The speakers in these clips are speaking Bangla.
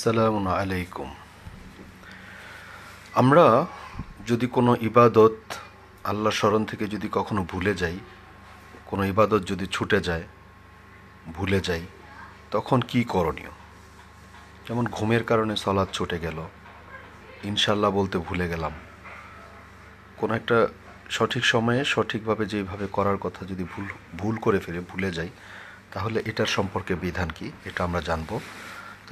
সালামুন আলাইকুম। আমরা যদি কোনো ইবাদত আল্লাহ স্মরণ থেকে যদি কখনো ভুলে যাই, কোনো ইবাদত যদি ছুটে যায়, ভুলে যাই, তখন কি করণীয়? যেমন ঘুমের কারণে সলাদ ছুটে গেল ইনশাল্লাহ বলতে ভুলে গেলাম। কোনো একটা সঠিক সময়ে সঠিকভাবে যেভাবে করার কথা যদি ভুল ভুল করে ফেলে, ভুলে যাই, তাহলে এটার সম্পর্কে বিধান কি? এটা আমরা জানব।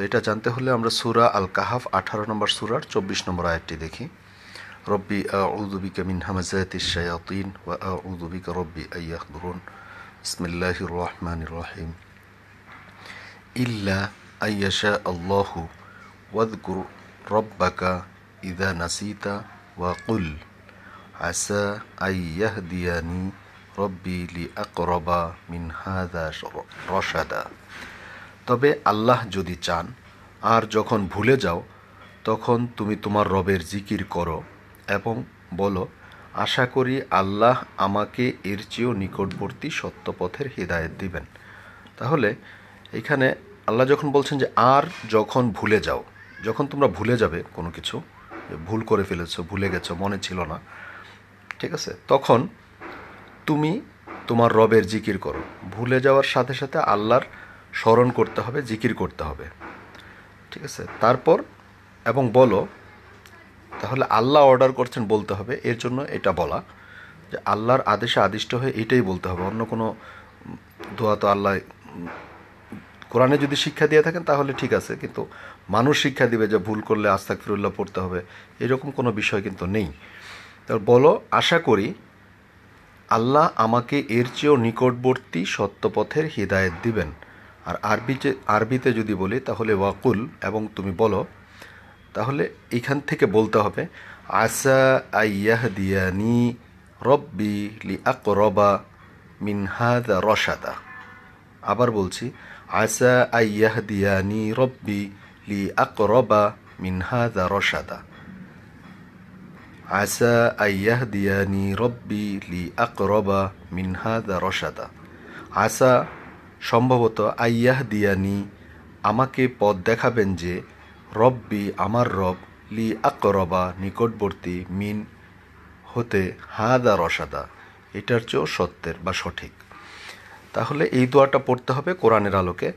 তো এটা জানতে হলে আমরা সুরা আল কাহাফ আঠারো নম্বর সুরার চব্বিশ নম্বর আয়াতটি দেখি। রব্বি আউদুবিকা মিন হামাজাতি শায়াতিন ওয়া আউদুবিকা রব্বি আইয়াহদুরুন বিসমিল্লাহির রহমানির রহিম। ইল্লা আইয়াশা আল্লাহু ওয়াদকুর রব্বাকা ইদা নাসিতা ওয়া কুল আসা আইয়াহদিয়ানি রব্বি লি আকরবা মিন হাদা রশাদা। তবে আল্লাহ যদি চান, আর যখন ভুলে যাও, তখন তুমি তোমার রবের জিকির করো এবং বলো, আশা করি আল্লাহ আমাকে এর চেয়েও নিকটবর্তী সত্যপথের হৃদায়ত দিবেন। তাহলে এখানে আল্লাহ যখন বলছেন যে, আর যখন ভুলে যাও, যখন তোমরা ভুলে যাবে কোনো কিছু ভুল করে ফেলেছো, ভুলে গেছো, মনে ছিল না, ঠিক আছে? তখন তুমি তোমার রবের জিকির করো। ভুলে যাওয়ার সাথে সাথে আল্লাহর স্মরণ করতে হবে, জিকির করতে হবে। ঠিক আছে? তারপর, এবং বলো, তাহলে আল্লাহ অর্ডার করছেন বলতে হবে। এর জন্য এটা বলা যে আল্লাহর আদেশে আদিষ্ট হয়ে এটাই বলতে হবে। অন্য কোনো দোয়া তো আল্লাহ, কোরআনে যদি শিক্ষা দিয়ে থাকেন তাহলে ঠিক আছে, কিন্তু মানুষ শিক্ষা দিবে যে ভুল করলে আস্তাক ফিরুল্লাহ পড়তে হবে। এরকম কোনো বিষয় কিন্তু নেই। তাহলে বলো, আশা করি আল্লাহ আমাকে এর চেয়েও নিকটবর্তী সত্যপথের হৃদায়ত দিবেন। আর আরবিতে আরবিতে যদি বলি, তাহলে ওয়াকুল এবং তুমি বলো, তাহলে এখান থেকে বলতে হবে আসা আইয়াহ দিয়ানি রব্বি লি আকরবা মিনহাদ রসাদা আবার বলছি আসা আইয়াহ দিয়ানি রব্বি লি আক আকরবা মিনহাদ রসাদা আসা আইয়াহ দিয়ানি রব্বি লি আকরবা মিনহাদা রসাদা আসা সম্ভবত আইয়াহ দিয়ানি আমাকে পথ দেখাবেন যে, রব্বি আমার রব লি আকরবা নিকটবর্তী মিন হতে হাদা রসাদা, এটার চেয়েও সত্যের বা সঠিক। তাহলে এই দোয়াটা পড়তে হবে কোরআনের আলোকে।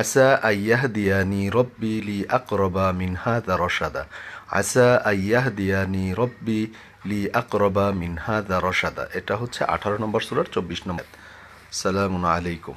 আসা আইয়াহ দিয়ানি রব্বি লি আকরবা মিন হাদা রসাদা, আসা আইয়াহ দিয়ানি রব্বি লি আকরবা মিন হাদা রসাদা, এটা হচ্ছে আঠারো নম্বর সুরার চব্বিশ নম্বর সালামুন আলাইকুম।